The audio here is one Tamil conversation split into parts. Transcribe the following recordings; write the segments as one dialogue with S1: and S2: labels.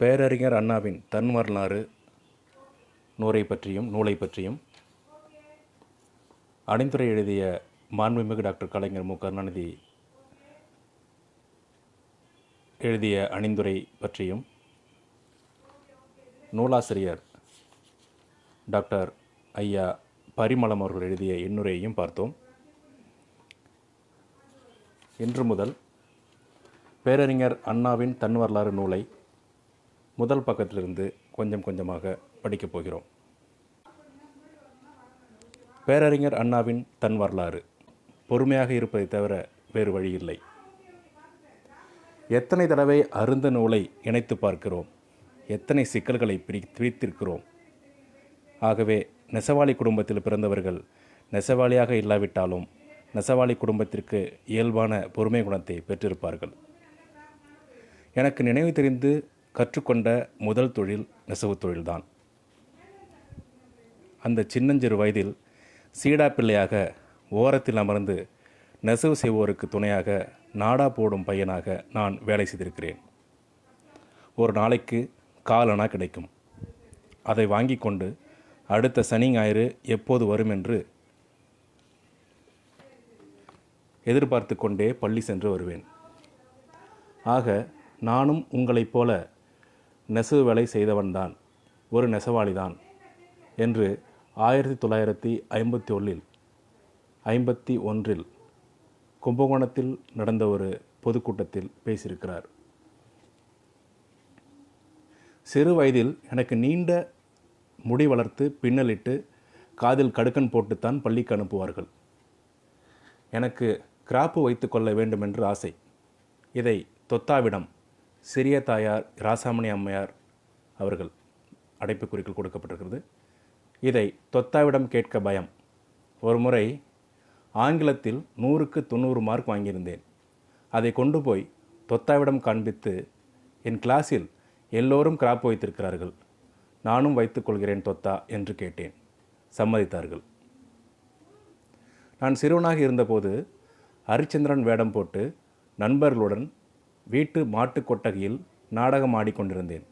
S1: பேரறிஞர் அண்ணாவின் தன் வரலாறு நூரை பற்றியும் நூலை பற்றியும் அணிந்துரை எழுதிய மாண்புமிகு டாக்டர் கலைஞர் மு. கருணாநிதி எழுதிய அணிந்துரை பற்றியும் நூலாசிரியர் டாக்டர் ஐயா பரிமளம் அவர்கள் எழுதிய எண்ணுரையையும் பார்த்தோம். இன்று முதல் பேரறிஞர் அண்ணாவின் தன் வரலாறு நூலை முதல் பக்கத்திலிருந்து கொஞ்சம் கொஞ்சமாக படிக்கப் போகிறோம். பேரறிஞர் அண்ணாவின் தன் வரலாறு. பொறுமையாக இருப்பதை தவிர வேறு வழி இல்லை. எத்தனை தடவை அருந்த நூலை இணைத்து பார்க்கிறோம். எத்தனை சிக்கல்களை பிரி பிரித்திருக்கிறோம் ஆகவே நெசவாளி குடும்பத்தில் பிறந்தவர்கள் நெசவாளியாக இல்லாவிட்டாலும் நெசவாளி குடும்பத்திற்கு இயல்பான பொறுமை குணத்தை பெற்றிருப்பார்கள். எனக்கு நினைவு தெரிந்து கற்றுக்கொண்ட முதல் தொழில் நெசவு தொழில்தான். அந்த சின்னஞ்சிறு வயதில் சீடா பிள்ளையாக ஓரத்தில் அமர்ந்து நெசவு செய்வோருக்கு துணையாக நாடா போடும் பையனாக நான் வேலை செய்திருக்கிறேன். ஒரு நாளைக்கு காலனா கிடைக்கும். அதை வாங்கி கொண்டு அடுத்த சனி ஞாயிறு எப்போது வரும் என்று எதிர்பார்த்து கொண்டே பள்ளி சென்று வருவேன். ஆக நானும் உங்களைப் போல நெசவு வேலை செய்தவன்தான் ஒரு நெசவாளிதான். என்று ஆயிரத்தி தொள்ளாயிரத்தி ஐம்பத்தி ஒன்றில் ஐம்பத்தி ஒன்றில் கும்பகோணத்தில் நடந்த ஒரு பொதுக்கூட்டத்தில் பேசியிருக்கிறார். சிறு வயதில் எனக்கு நீண்ட முடி வளர்த்து பின்னலிட்டு காதில் கடுக்கன் போட்டுத்தான் பள்ளிக்கு அனுப்புவார்கள். எனக்கு கிராப்பு வைத்து கொள்ள வேண்டுமென்று ஆசை. இதை தொத்தாவிடம் சிறிய தாயார் ராசாமணி அம்மையார் அவர்கள் அடைப்புக்குறிக்குள் கொடுக்கப்பட்டிருக்கிறது. இதை தொத்தாவிடம் கேட்க பயம். ஒரு முறை ஆங்கிலத்தில் நூறுக்கு தொண்ணூறு மார்க் வாங்கியிருந்தேன். அதை கொண்டு போய் தொத்தாவிடம் காண்பித்து என் கிளாஸில் எல்லோரும் கிராப் வைத்திருக்கிறார்கள். நானும் வைத்துக்கொள்கிறேன் தொத்தா என்று கேட்டேன். சம்மதித்தார்கள். நான் சிறுவனாக இருந்தபோது ஹரிச்சந்திரன் வேடம் போட்டு நண்பர்களுடன் வீட்டு மாட்டுக் கொட்டகையில் நாடகம் ஆடிக்கொண்டிருந்தேன்.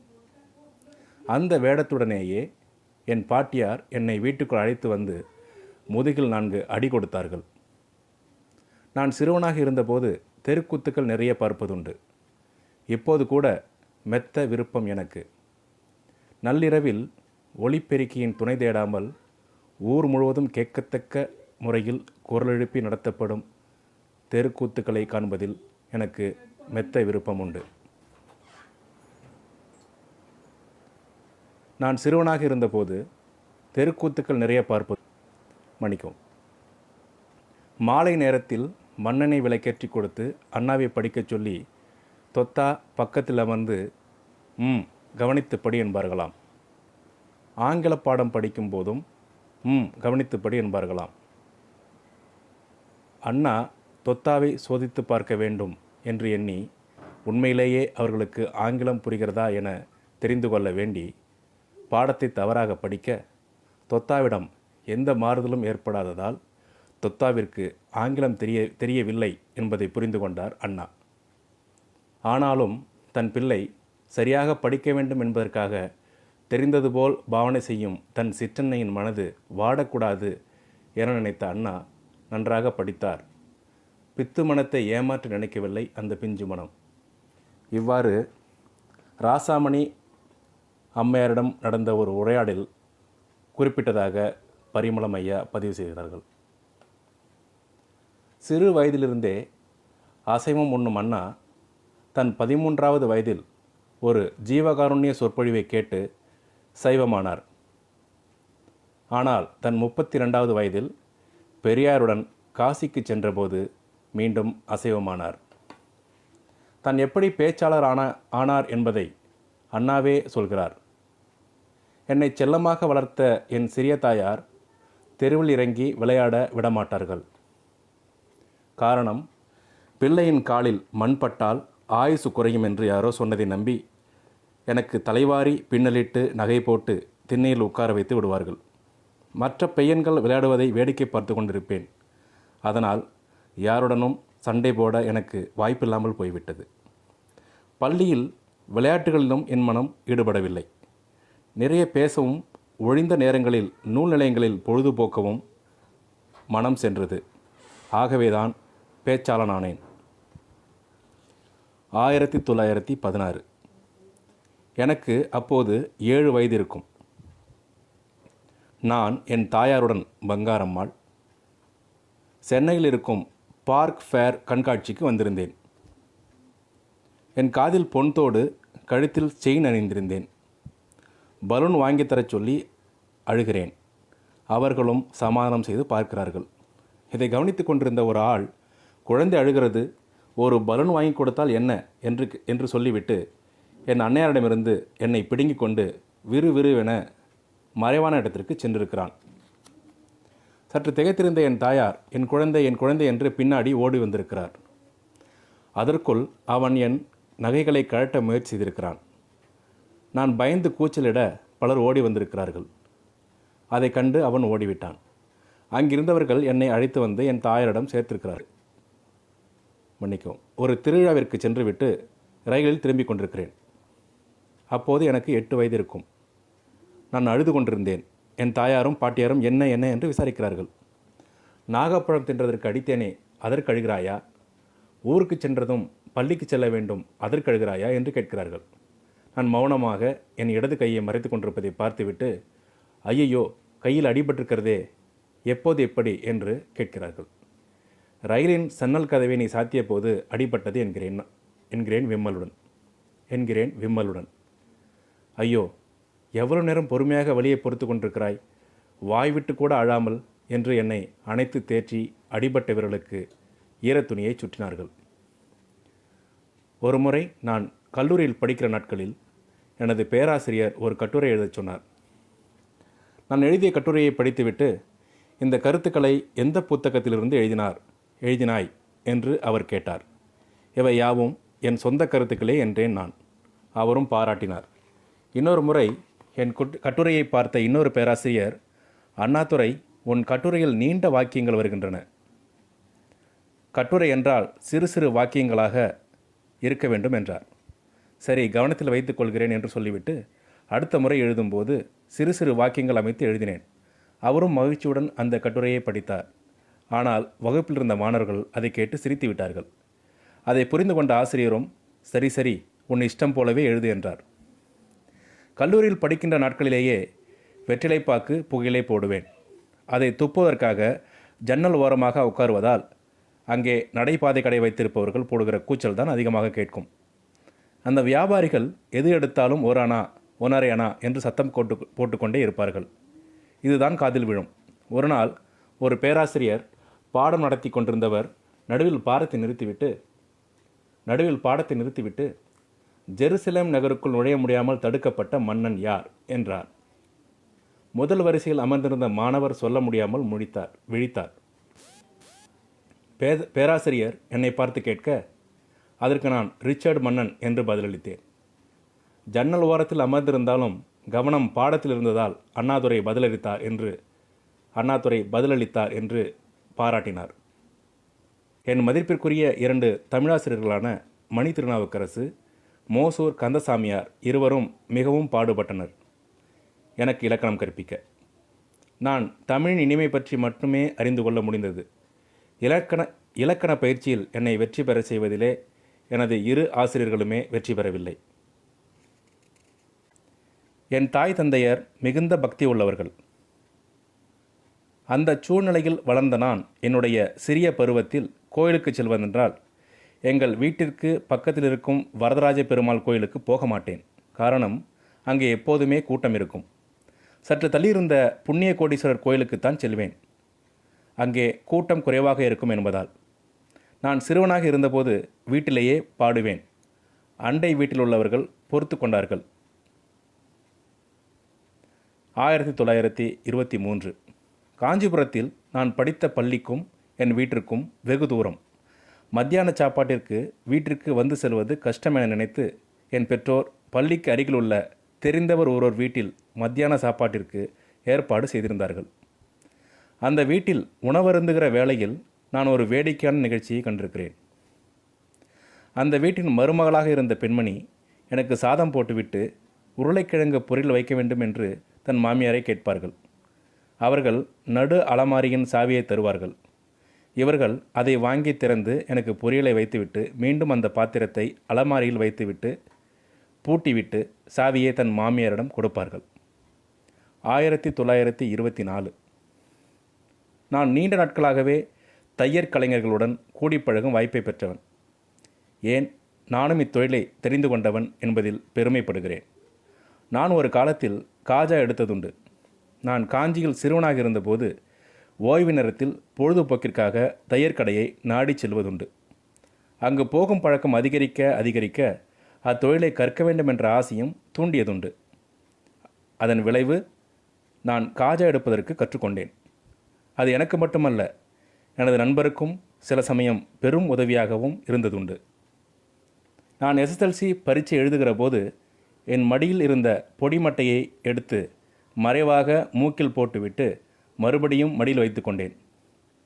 S1: அந்த வேடத்துடனேயே என் பாட்டியார் என்னை வீட்டுக்குள் அழைத்து வந்து முதுகில் நான்கு அடி கொடுத்தார்கள். நான் சிறுவனாக இருந்தபோது தெருக்கூத்துக்கள் நிறைய பார்ப்பதுண்டு. இப்போது கூட மெத்த விருப்பம் எனக்கு. நள்ளிரவில் ஒளிப்பெருக்கியின் துணை தேடாமல் ஊர் முழுவதும் கேட்கத்தக்க முறையில் குரலெழுப்பி நடத்தப்படும் தெருக்கூத்துக்களை காண்பதில் எனக்கு மெத்த விருப்பம் உண்டு. நான் சிறுவனாக இருந்தபோது தெருக்கூத்துக்கள் நிறைய பார்ப்பது மணிக்கும் மாலை நேரத்தில் மண்ணெண்ணை விளக்கேற்றி கொடுத்து அண்ணாவை படிக்கச் சொல்லி தொத்தா பக்கத்தில் அமர்ந்து ம் கவனித்துப்படி என்பார்களாம். ஆங்கில பாடம் படிக்கும் போதும் ம் கவனித்துப்படி என்பார்களாம். அண்ணா தொத்தாவை சோதித்து பார்க்க வேண்டும். என்று எண்ணி உண்மையிலேயே அவர்களுக்கு ஆங்கிலம் புரிகிறதா என தெரிந்து கொள்ள வேண்டி பாடத்தை தவறாக படிக்க தொத்தாவிடம் எந்த மாறுதலும் ஏற்படாததால் தொத்தாவிற்கு ஆங்கிலம் தெரிய தெரியவில்லை என்பதை புரிந்து கொண்டார் அண்ணா. ஆனாலும் தன் பிள்ளை சரியாக படிக்க வேண்டும் என்பதற்காக தெரிந்தது போல் பாவனை செய்யும் தன் சிற்றன்னையின் மனது வாடக்கூடாது என நினைத்த அண்ணா நன்றாக படித்தார். பித்து மனத்தை ஏமாற்ற நினைக்கவில்லை அந்த பிஞ்சு மனம். இவ்வாறு ராசாமணி அம்மையாரிடம் நடந்த ஒரு உரையாடல் குறிப்பிட்டதாக பரிமளம் ஐயா பதிவு செய்கிறார்கள் சிறு வயதிலிருந்தே அசைவம் உண்ணும் அண்ணா தன் பதிமூன்றாவது வயதில் ஒரு ஜீவகாருண்ய சொற்பொழிவை கேட்டு சைவமானார். ஆனால் தன் முப்பத்தி ரெண்டாவது வயதில் பெரியாருடன் காசிக்கு சென்றபோது மீண்டும் அசைவமானார். தான் எப்படி பேச்சாளர் ஆன ஆனார் என்பதை அண்ணாவே சொல்கிறார். என்னை செல்லமாக வளர்த்த என் சிறிய தாயார் தெருவில் இறங்கி விளையாட விடமாட்டார்கள். காரணம் பிள்ளையின் காலில் மண் பட்டால் ஆயுசு குறையும் என்று யாரோ சொன்னதை நம்பி எனக்கு தலைவாரி பின்னலிட்டு நகை போட்டு திண்ணையில் உட்கார வைத்து விடுவார்கள். மற்ற பையன்கள் விளையாடுவதை வேடிக்கை பார்த்து கொண்டிருப்பேன். அதனால் யாருடனும் சண்டை போட எனக்கு வாய்ப்பில்லாமல் போய்விட்டது. பள்ளியில் விளையாட்டுகளிலும் என் மனம் ஈடுபடவில்லை. நிறைய பேசவும் ஒழிந்த நேரங்களில் நூல் நிலையங்களில் பொழுதுபோக்கவும் மனம் சென்றது. ஆகவேதான் பேச்சாளனானேன். ஆயிரத்தி தொள்ளாயிரத்தி பதினாறு. எனக்கு அப்போது ஏழு வயது இருக்கும் நான் என் தாயாருடன் பங்காரம்மாள். சென்னையில் இருக்கும் பார்க் ஃபேர் கண்காட்சிக்கு வந்திருந்தேன். என் காதில் பொன்தோடு கழுத்தில் செயின் அணிந்திருந்தேன். பலூன் வாங்கி தரச் சொல்லி அழுகிறேன். அவர்களும் சமாதானம் செய்து பார்க்கிறார்கள். இதை கவனித்து கொண்டிருந்த ஒரு ஆள் குழந்தை அழுகிறது ஒரு பலூன் வாங்கி கொடுத்தால் என்ன? என்று என்று சொல்லிவிட்டு என் அன்னையாரிடமிருந்து என்னை பிடுங்கிக் கொண்டு விறுவிறுவென மறைவான இடத்திற்கு சென்றிருக்கிறான். சற்று திகைத்திருந்த என் தாயார் என் குழந்தை என் குழந்தை என்று பின்னாடி ஓடி வந்திருக்கிறார். அதற்குள் அவன் என் நகைகளை கழட்ட முயற்சி செய்திருக்கிறான். நான் பயந்து கூச்சலிட பலர் ஓடி வந்திருக்கிறார்கள். அதை கண்டு அவன் ஓடிவிட்டான். அங்கிருந்தவர்கள் என்னை அழைத்து வந்து என் தாயாரிடம் சேர்த்திருக்கிறார்கள். மன்னிக்கும் ஒரு திருவிழாவிற்கு சென்றுவிட்டு ரயிலில் திரும்பிக் கொண்டிருக்கிறேன். அப்போது எனக்கு எட்டு வயது இருக்கும். நான் அழுது கொண்டிருந்தேன். என் தாயாரும் பாட்டியாரும் என்ன என்ன என்று விசாரிக்கிறார்கள். நாகப்பழம் தின்றதற்கு அடித்தேனே அதற்கு அழுகிறாயா? ஊருக்கு சென்றதும் பள்ளிக்கு செல்ல வேண்டும் அதற்கு அழுகிறாயா? என்று கேட்கிறார்கள். நான் மௌனமாக என் இடது கையை மறைத்து கொண்டிருப்பதை பார்த்துவிட்டு ஐயையோ கையில் அடிபட்டிருக்கிறதே எப்போது எப்படி? என்று கேட்கிறார்கள். ரயிலின் சன்னல் கதவை நீ சாத்திய போது அடிபட்டது என்கிறேன் என்கிறேன் விம்மலுடன் என்கிறேன் விம்மலுடன். ஐயோ எவ்வளவு நேரம் பொறுமையாக வழியை பொறுத்து கொண்டிருக்கிறாய்? வாய் விட்டு கூட அழாமல் என்று என்னை அணைத்து தேற்றி அடிபட்ட ஈரத்துணியை சுற்றினார்கள். ஒருமுறை நான் கல்லூரியில் படிக்கிற நாட்களில் எனது பேராசிரியர் ஒரு கட்டுரை எழுதச் சொன்னார். நான் எழுதிய கட்டுரையை படித்துவிட்டு இந்த கருத்துக்களை எந்த புத்தகத்திலிருந்து எழுதினார் எழுதினாய் என்று அவர் கேட்டார். இவை யாவும் என் சொந்த கருத்துக்களே என்றேன் நான். அவரும் பாராட்டினார். இன்னொரு முறை என் குட்- கட்டுரையை பார்த்த இன்னொரு பேராசிரியர் அண்ணாதுரை உன் கட்டுரையில் நீண்ட வாக்கியங்கள் வருகின்றன. கட்டுரை என்றால் சிறு சிறு வாக்கியங்களாக இருக்க வேண்டும் என்றார். சரி கவனத்தில் வைத்துக் கொள்கிறேன் என்று சொல்லிவிட்டு அடுத்த முறை எழுதும்போது சிறு சிறு வாக்கியங்கள் அமைத்து எழுதினேன். அவரும் மகிழ்ச்சியுடன் அந்த கட்டுரையை படித்தார். ஆனால் வகுப்பில் இருந்த மாணவர்கள் அதை கேட்டு சிரித்து விட்டார்கள். அதை புரிந்து கொண்ட ஆசிரியரும் சரி சரி உன் இஷ்டம் போலவே எழுது என்றார். கல்லூரியில் படிக்கின்ற நாட்களிலேயே வெற்றிலைப்பாக்கு புகையிலை போடுவேன். அதை துப்புவதற்காக ஜன்னல் ஓரமாக உட்காருவதால் அங்கே நடைபாதை கடை வைத்திருப்பவர்கள் போடுகிற கூச்சல் தான் அதிகமாக கேட்கும். அந்த வியாபாரிகள் எது எடுத்தாலும் ஓரானா ஒன்னரை அணா என்று சத்தம் போட்டு போட்டுக்கொண்டே இருப்பார்கள். இதுதான் காதில் விழும். ஒரு நாள் ஒரு பேராசிரியர் பாடம் நடத்தி கொண்டிருந்தவர் நடுவில் பாடத்தை நிறுத்திவிட்டு நடுவில் பாடத்தை நிறுத்திவிட்டு ஜெருசலேம் நகருக்குள் நுழைய முடியாமல் தடுக்கப்பட்ட மன்னன் யார்? என்றார். முதல் வரிசையில் அமர்ந்திருந்த மாணவர் சொல்ல முடியாமல் முடித்தார் விழித்தார். பே பேராசிரியர் என்னை பார்த்து கேட்க அதற்கு நான் ரிச்சர்ட் மன்னன் என்று பதிலளித்தேன். ஜன்னல் ஓரத்தில் அமர்ந்திருந்தாலும் கவனம் பாடத்தில் இருந்ததால் அண்ணாதுரை பதிலளித்தார் என்று அண்ணாதுரை பதிலளித்தார் என்று பாராட்டினார். என் மதிப்பிற்குரிய இரண்டு தமிழாசிரியர்களான மணி திருநாவுக்கரசு மோசூர் கந்தசாமியார் இருவரும் மிகவும் பாடுபட்டனர். எனக்கு இலக்கணம் கற்பிக்க. நான் தமிழின் இனிமை பற்றி மட்டுமே அறிந்து கொள்ள முடிந்தது. இலக்கண இலக்கண பயிற்சியில் என்னை வெற்றி பெற செய்வதிலே எனது இரு ஆசிரியர்களுமே வெற்றி பெறவில்லை. என் தாய் தந்தையர் மிகுந்த பக்தி உள்ளவர்கள். அந்த சூழ்நிலையில் வளர்ந்த நான் என்னுடைய சிறிய பருவத்தில் கோயிலுக்கு செல்வதென்றால் எங்கள் வீட்டிற்கு பக்கத்தில் இருக்கும் வரதராஜ பெருமாள் கோயிலுக்கு போக மாட்டேன். காரணம் அங்கே எப்போதுமே கூட்டம் இருக்கும். சற்று தள்ளியிருந்த புண்ணிய கோடீஸ்வரர் கோயிலுக்குத்தான் செல்வேன். அங்கே கூட்டம் குறைவாக இருக்கும் என்பதால். நான் சிறுவனாக இருந்தபோது வீட்டிலேயே பாடுவேன். அண்டை வீட்டில் உள்ளவர்கள் பொறுத்து கொண்டார்கள். ஆயிரத்தி தொள்ளாயிரத்தி இருபத்தி மூன்று. காஞ்சிபுரத்தில் நான் படித்த பள்ளிக்கும் என் வீட்டிற்கும் வெகு தூரம். மத்தியான சாப்பாட்டிற்கு வீட்டிற்கு வந்து செல்வது கஷ்டம் என நினைத்து என் பெற்றோர் பள்ளிக்கு அருகில் உள்ள தெரிந்தவர் ஒருவர் வீட்டில் மத்தியான சாப்பாட்டிற்கு ஏற்பாடு செய்திருந்தார்கள். அந்த வீட்டில் உணவருந்துகிற வேளையில் நான் ஒரு வேடிக்கையான நிகழ்ச்சியை கண்டிருக்கிறேன். அந்த வீட்டின் மருமகளாக இருந்த பெண்மணி எனக்கு சாதம் போட்டுவிட்டு உருளைக்கிழங்கு பொரியல் வைக்க வேண்டும் என்று தன் மாமியாரை கேட்பார்கள். அவர்கள் நடு அலமாரியின் சாவியை தருவார்கள். இவர்கள் அதை வாங்கி திறந்து எனக்கு பொரியலை வைத்துவிட்டு மீண்டும் அந்த பாத்திரத்தை அலமாரியில் வைத்துவிட்டு பூட்டிவிட்டு சாவியை தன் மாமியாரிடம் கொடுப்பார்கள். ஆயிரத்தி தொள்ளாயிரத்தி இருபத்தி நாலு. நான் நீண்ட நாட்களாகவே தையற் கலைஞர்களுடன் கூடிப்பழகும் வாய்ப்பை பெற்றவன். ஏன்? நானும் இத்தொழிலை தெரிந்து கொண்டவன் என்பதில் பெருமைப்படுகிறேன். நான் ஒரு காலத்தில் காஜா எடுத்ததுண்டு. நான் காஞ்சியில் சிறுவனாக இருந்தபோது ஓய்வு நேரத்தில் பொழுதுபோக்கிற்காக தையர் கடையை நாடி செல்வதுண்டு. அங்கு போகும் பழக்கம் அதிகரிக்க அதிகரிக்க அத்தொழிலை கற்க வேண்டும் என்ற ஆசையும் தூண்டியதுண்டு. அதன் விளைவு நான் காஜா எடுப்பதற்கு கற்றுக்கொண்டேன். அது எனக்கு மட்டுமல்ல எனது நண்பருக்கும் சில சமயம் பெரும் உதவியாகவும் இருந்ததுண்டு. நான் எஸ்எஸ்எல்சி பரீட்சை எழுதுகிற போது என் மடியில் இருந்த பொடிமட்டையை எடுத்து மறைவாக மூக்கில் போட்டுவிட்டு மறுபடியும் மடியில் வைத்து கொண்டேன்.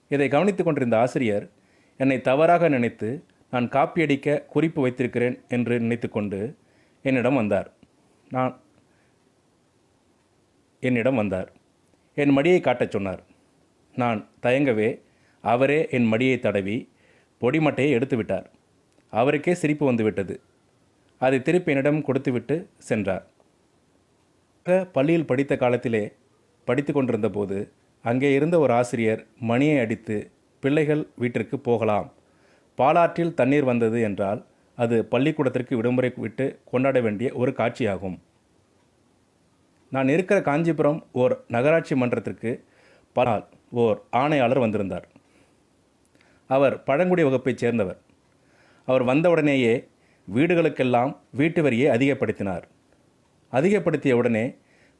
S1: இதை கவனித்துக் கொண்டிருந்த ஆசிரியர் என்னை தவறாக நினைத்து நான் காப்பியடிக்க குறிப்பு வைத்திருக்கிறேன் என்று நினைத்துக்கொண்டு என்னிடம் வந்தார். நான் என்னிடம் வந்தார். என் மடியை காட்டச் சொன்னார். நான் தயங்கவே அவரே என் மடியை தடவி பொடிமட்டையை எடுத்துவிட்டார் அவருக்கே சிரிப்பு வந்துவிட்டது அதை திருப்பி என்னிடம் கொடுத்துவிட்டு சென்றார். பள்ளியில் படித்த காலத்திலே படித்து கொண்டிருந்த போது அங்கே இருந்த ஒரு ஆசிரியர் மணியை அடித்து பிள்ளைகள் வீட்டிற்கு போகலாம். பாலாற்றில் தண்ணீர் வந்தது என்றால் அது பள்ளிக்கூடத்திற்கு விடுமுறை விட்டு கொண்டாட வேண்டிய ஒரு காட்சியாகும். நான் இருக்கிற காஞ்சிபுரம் ஓர் நகராட்சி மன்றத்திற்கு பலால் ஓர் ஆணையாளர் வந்திருந்தார். அவர் பழங்குடி வகுப்பைச் சேர்ந்தவர். அவர் வந்தவுடனேயே வீடுகளுக்கெல்லாம் வீட்டு வரியை அதிகப்படுத்தினார். அதிகப்படுத்திய உடனே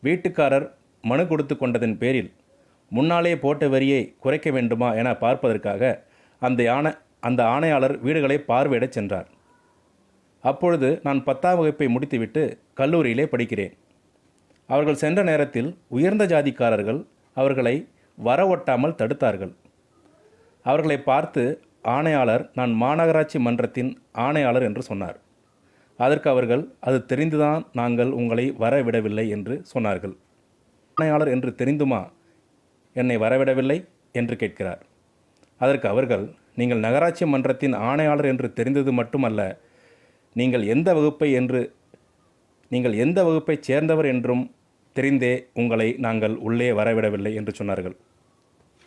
S1: வீட்டுக்காரர் மனு கொடுத்து கொண்டதன் பேரில் முன்னாலே போட்ட வரியை குறைக்க வேண்டுமா என பார்ப்பதற்காக அந்த ஆணை அந்த ஆணையாளர் வீடுகளை பார்வையிடச் சென்றார். அப்பொழுது நான் பத்தாம் வகுப்பை முடித்துவிட்டு கல்லூரியிலே படிக்கிறேன். அவர்கள் சென்ற நேரத்தில் உயர்ந்த ஜாதிக்காரர்கள் அவர்களை வர ஒட்டாமல் தடுத்தார்கள். அவர்களை பார்த்து ஆணையாளர் நான் மாநகராட்சி மன்றத்தின் ஆணையாளர் என்று சொன்னார். அதற்கு அவர்கள் அது தெரிந்துதான் நாங்கள் உங்களை வரவிடவில்லை என்று சொன்னார்கள். ஆணையாளர் என்று தெரிந்துமா? என்னை வரவிடவில்லை என்று கேட்கிறார். அதற்கு அவர்கள் நீங்கள் நகராட்சி மன்றத்தின் ஆணையாளர் என்று தெரிந்தது மட்டுமல்ல நீங்கள் எந்த வகுப்பை என்று நீங்கள் எந்த வகுப்பைச் சேர்ந்தவர் என்றும் தெரிந்தே உங்களை நாங்கள் உள்ளே வரவிடவில்லை என்று சொன்னார்கள்.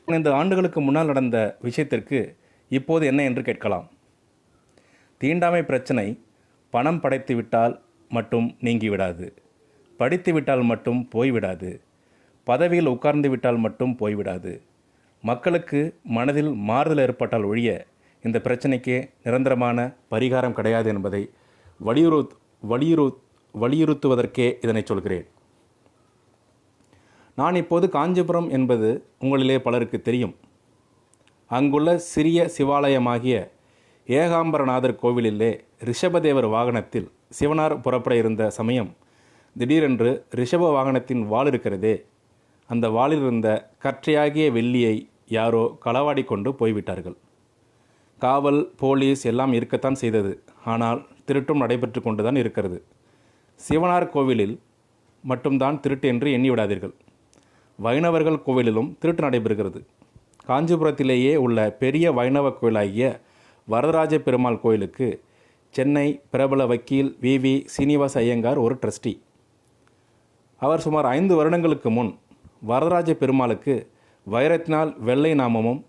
S1: இந்த ஆண்டுகளுக்கு முன்னால் நடந்த விஷயத்திற்கு இப்போது என்ன என்று கேட்கலாம். தீண்டாமை பிரச்சனை பணம் படைத்துவிட்டால் மட்டும் நீங்கிவிடாது. படித்துவிட்டால் மட்டும் போய்விடாது. பதவியில் உட்கார்ந்து விட்டால் மட்டும் போய்விடாது. மக்களுக்கு மனதில் மாறுதல் ஏற்பட்டால் ஒழிய இந்த பிரச்சனைக்கு நிரந்தரமான பரிகாரம் கிடையாது என்பதை வலியுறு வலியுறு வலியுறுத்துவதற்கே இதனை சொல்கிறேன். நான் இப்போது காஞ்சிபுரம் என்பது உங்களிலே பலருக்கு தெரியும். அங்குள்ள சிறிய சிவாலயமாகிய ஏகாம்பரநாதர் கோவிலிலே ரிஷபதேவர் வாகனத்தில் சிவனார் புறப்பட இருந்த சமயம் திடீரென்று ரிஷப வாகனத்தின் வாள் இருக்கிறதே அந்த வாளில் இருந்த கற்றையாகிய வெள்ளியை யாரோ களவாடி கொண்டு போய்விட்டார்கள். காவல் போலீஸ் எல்லாம் இருக்கத்தான் செய்தது. ஆனால் திருட்டும் நடைபெற்று கொண்டுதான் இருக்கிறது. சிவனார் கோவிலில் மட்டும்தான் திருட்டு என்று எண்ணிவிடாதீர்கள். வைணவர்கள் கோவிலிலும் திருட்டு நடைபெறுகிறது. காஞ்சிபுரத்திலேயே உள்ள பெரிய வைணவ கோயிலாகிய வரதராஜ பெருமாள் கோயிலுக்கு சென்னை பிரபல வக்கீல் வி வி சீனிவாச ஐயங்கார் ஒரு ட்ரஸ்டி. அவர் சுமார் ஐந்து வருடங்களுக்கு முன் வரதராஜ பெருமாளுக்கு வைரத்தினால் வெள்ளை நாமமும்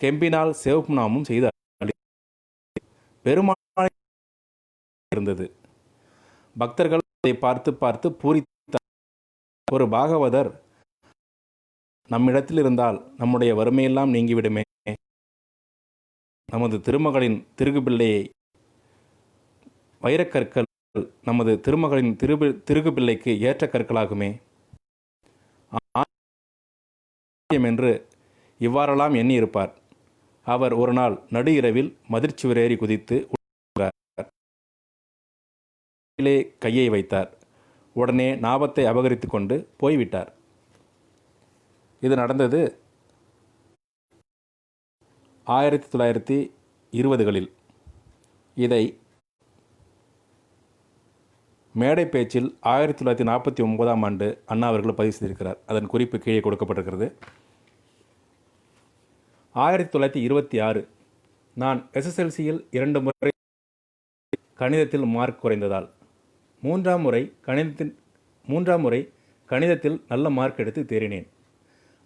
S1: கெம்பினால் சிவப்பு நாமமும் செய்து பெருமாள் இருந்தது. பக்தர்கள் அதை பார்த்து பார்த்து பூரித்த ஒரு பாகவதர் நம்மிடத்தில் இருந்தால் நம்முடைய வறுமையெல்லாம் நீங்கிவிடுமே. நமது திருமகளின் திருகுபிள்ளையை வைரக்கற்கள் நமது திருமகளின் திரு திருகுபிள்ளைக்கு ஏற்ற கற்களாகுமே. என்று இவ்வாறெல்லாம் எண்ணியிருப்பார். அவர் ஒரு நாள் நடு இரவில் மதிர்ச்சுவரேறி குதித்து கையை வைத்தார். உடனே நாபத்தை அபகரித்து கொண்டு போய்விட்டார். இது நடந்தது ஆயிரத்தி தொள்ளாயிரத்தி இருபதுகளில். இதை மேடை பேச்சில் ஆயிரத்தி தொள்ளாயிரத்தி நாற்பத்தி ஒன்பதாம் ஆண்டு அண்ணா அவர்கள் பதிவு செய்திருக்கிறார். அதன் குறிப்பு கீழே கொடுக்கப்பட்டிருக்கிறது. ஆயிரத்தி தொள்ளாயிரத்தி இருபத்தி ஆறு நான் எஸ்எஸ்எல்சியில் இரண்டு முறை கணிதத்தில் மார்க் குறைந்ததால் மூன்றாம் முறை கணிதத்தில் மூன்றாம் முறை கணிதத்தில் நல்ல மார்க் எடுத்து தேறினேன்.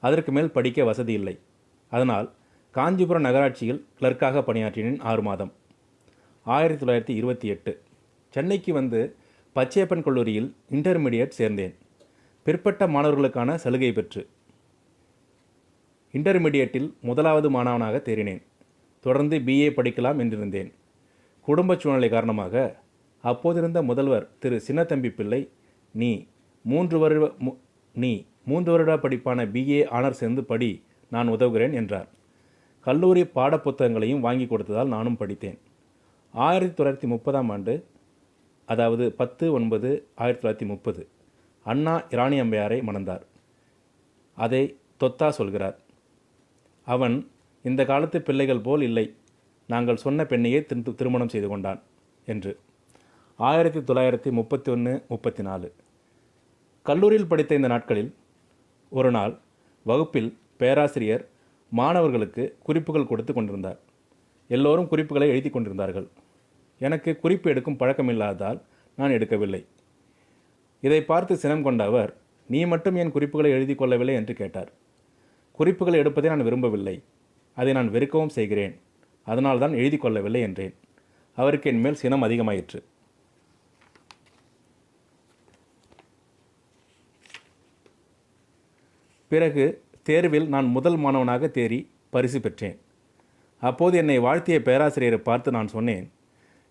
S1: அதற்கு மேல் படிக்க வசதி இல்லை. அதனால் காஞ்சிபுரம் நகராட்சியில் கிளர்க்காக பணியாற்றினேன் ஆறு மாதம். ஆயிரத்தி தொள்ளாயிரத்தி இருபத்தி எட்டு சென்னைக்கு வந்து பச்சையப்பன் கல்லூரியில் இன்டர்மீடியட் சேர்ந்தேன். பிற்பட்ட மாணவர்களுக்கான சலுகை பெற்று. இன்டர்மீடியட்டில் முதலாவது மாணவனாக தேறினேன். தொடர்ந்து பிஏ படிக்கலாம் என்றிருந்தேன். குடும்ப சூழ்நிலை காரணமாக அப்போதிருந்த முதல்வர் திரு சின்னத்தம்பி பிள்ளை நீ மூன்று வருட மு- நீ மூன்று வருட படிப்பான பிஏ ஆனர் சேர்ந்து படி நான் உதவுகிறேன் என்றார். கல்லூரி பாடப்புத்தகங்களையும் வாங்கி கொடுத்ததால் நானும் படித்தேன். ஆயிரத்தி தொள்ளாயிரத்தி முப்பதாம் ஆண்டு அதாவது பத்து ஒன்பது ஆயிரத்தி தொள்ளாயிரத்தி முப்பது. அண்ணா இராணி அம்பையாரை மணந்தார். அதை தொத்தா சொல்கிறார். அவன் இந்த காலத்து பிள்ளைகள் போல் இல்லை. நாங்கள் சொன்ன பெண்ணையே திரு திருமணம் செய்து கொண்டான் என்று. ஆயிரத்தி தொள்ளாயிரத்தி முப்பத்தி ஒன்று முப்பத்தி நாலு கல்லூரியில் படித்த இந்த நாட்களில் ஒரு நாள் வகுப்பில் பேராசிரியர் மாணவர்களுக்கு குறிப்புகள் கொடுத்து கொண்டிருந்தார். எல்லோரும் குறிப்புகளை எழுதி கொண்டிருந்தார்கள். எனக்கு குறிப்பு எடுக்கும் பழக்கம் இல்லாததால் நான் எடுக்கவில்லை. இதை பார்த்து சினம் கொண்ட அவர் நீ மட்டும் என் குறிப்புகளை எழுதி கொள்ளவில்லை என்று கேட்டார். குறிப்புகளை எடுப்பதை நான் விரும்பவில்லை. அதை நான் வெறுக்கவும் செய்கிறேன். அதனால்தான் எழுதி கொள்ளவில்லை என்றேன். அவருக்கு என் மேல் சினம் அதிகமாயிற்று. பிறகு தேர்வில் நான் முதல் மாணவனாக தேறி பரிசு பெற்றேன். அப்போது என்னை வாழ்த்திய பேராசிரியரை பார்த்து நான் சொன்னேன்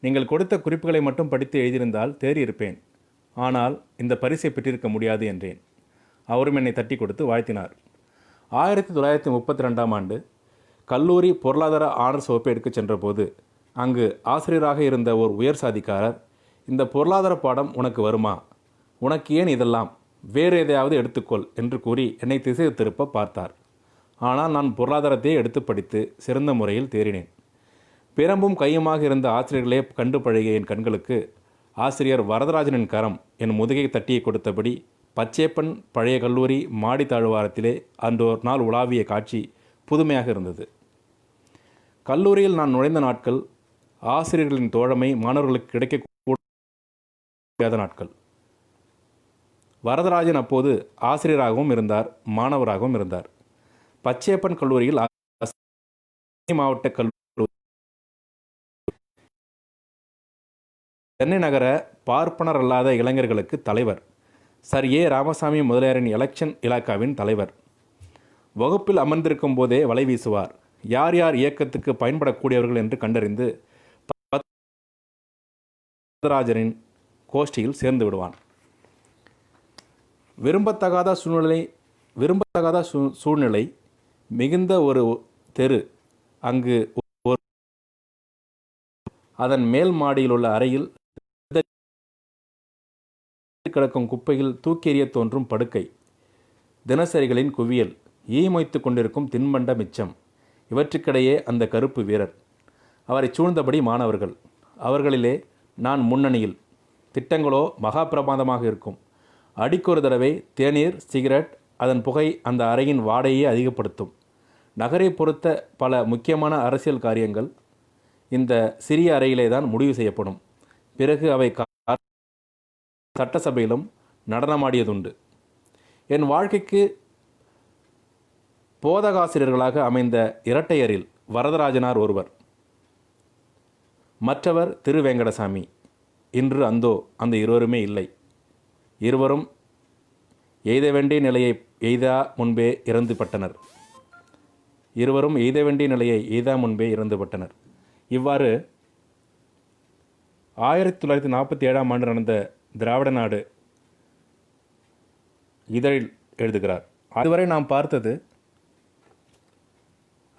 S1: நீங்கள் கொடுத்த குறிப்புகளை மட்டும் படித்து எழுதியிருந்தால் தேறியிருப்பேன் ஆனால் இந்த பரிசை பெற்றிருக்க முடியாது என்றேன். அவரும் என்னை தட்டி கொடுத்து வாழ்த்தினார். ஆயிரத்தி தொள்ளாயிரத்தி முப்பத்தி ரெண்டாம் ஆண்டு கல்லூரி பொருளாதார ஆனர்ஸ் வகுப்பு எடுக்கச் சென்றபோது அங்கு ஆசிரியராக இருந்த ஒரு உயர் சாதிக்காரர் இந்த பொருளாதார பாடம் உனக்கு வருமா? உனக்கு ஏன் இதெல்லாம்? வேறு எதையாவது எடுத்துக்கொள் என்று கூறி என்னை திசை திருப்ப பார்த்தார். ஆனால் நான் பொருளாதாரத்தையே எடுத்து படித்து சிறந்த முறையில் தேறினேன். பிறம்பும் கையுமாக இருந்த ஆசிரியர்களே கண்டு பழகிய என் கண்களுக்கு ஆசிரியர் வரதராஜனின் கரம் என் முதுகை தட்டியை கொடுத்தபடி பச்சேப்பன் பழைய கல்லூரி மாடி தாழ்வாரத்திலே அன்றோர் நாள் உலாவிய காட்சி புதுமையாக இருந்தது. கல்லூரியில் நான் நுழைந்த நாட்கள் ஆசிரியர்களின் தோழமை மாணவர்களுக்கு கிடைக்கக்கூடாத நாட்கள். வரதராஜன் அப்போது ஆசிரியராகவும் இருந்தார் மாணவராகவும் இருந்தார். பச்சேப்பன் கல்லூரியில் மாவட்ட கல்லூரி சென்னை நகர பார்ப்பனர் அல்லாத இளைஞர்களுக்கு தலைவர். சர். ஏ. ராமசாமி முதலியாரின் எலெக்ஷன் இலாக்காவின் தலைவர். வகுப்பில் அமர்ந்திருக்கும் போதே வலை வீசுவார். யார் யார் இயக்கத்துக்கு பயன்படக்கூடியவர்கள் என்று கண்டறிந்து பத்ராஜரின் கோஷ்டியில் சேர்ந்து விடுவான். விரும்பத்தகாத சூழ்நிலை விரும்பத்தகாத சூ சூழ்நிலை மிகுந்த ஒரு தெரு அங்கு அதன் மேல் மாடியில் உள்ள அறையில் கிடக்கும் குப்பையில் தூக்கெறிய தோன்றும் படுக்கை. தினசரிகளின் குவியல் ஈமொய்த்து கொண்டிருக்கும் தின்பண்ட மிச்சம். இவற்றுக்கிடையே அந்த கருப்பு வீரர். அவரை சூழ்ந்தபடி மாணவர்கள். அவர்களிலே நான் முன்னணியில். திட்டங்களோ மகா பிரமாதமாக இருக்கும். அடிக்கொரு தடவை தேநீர் சிகரெட் அதன் புகை அந்த அறையின் வாடையை அதிகப்படுத்தும். நகரை பொறுத்த பல முக்கியமான அரசியல் காரியங்கள் இந்த சிறிய அறையிலே தான் முடிவு செய்யப்படும். பிறகு அவை கா- சட்டசபையிலும் நடனமாடியதுண்டு. என் வாழ்க்கைக்கு போதகாசிரியர்களாக அமைந்த இரட்டையரில் வரதராஜனார் ஒருவர். மற்றவர் திரு வெங்கடசாமி. இன்று அந்தோ அந்த இருவருமே இல்லை. இருவரும் எய்த வேண்டிய நிலையை எய்தா முன்பே இறந்துபட்டனர் இருவரும் எய்த வேண்டிய நிலையை எய்தா முன்பே இறந்துபட்டனர் இவ்வாறு ஆயிரத்தி தொள்ளாயிரத்தி நாற்பத்தி ஏழாம் ஆண்டு நடந்த திராவிட நாடு. இதழில் எழுதுகிறார். அதுவரை நாம் பார்த்தது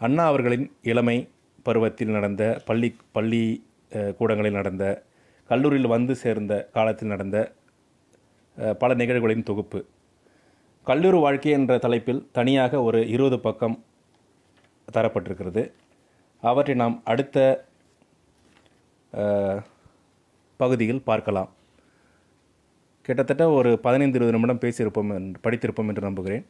S1: அண்ணா அவர்களின் இளமை பருவத்தில் நடந்த பள்ளி பள்ளி கூடங்களில் நடந்த கல்லூரியில் வந்து சேர்ந்த காலத்தில் நடந்த பல நிகழ்வுகளின் தொகுப்பு. கல்லூரி வாழ்க்கை என்ற தலைப்பில் தனியாக ஒரு இருபது பக்கம் தரப்பட்டிருக்கிறது. அவற்றை நாம் அடுத்த பகுதியில் பார்க்கலாம். கிட்டத்தட்ட ஒரு பதினைந்து இருபது நிமிடம் பேசியிருப்போம் என்று- படித்திருப்போம் என்று நம்புகிறேன்.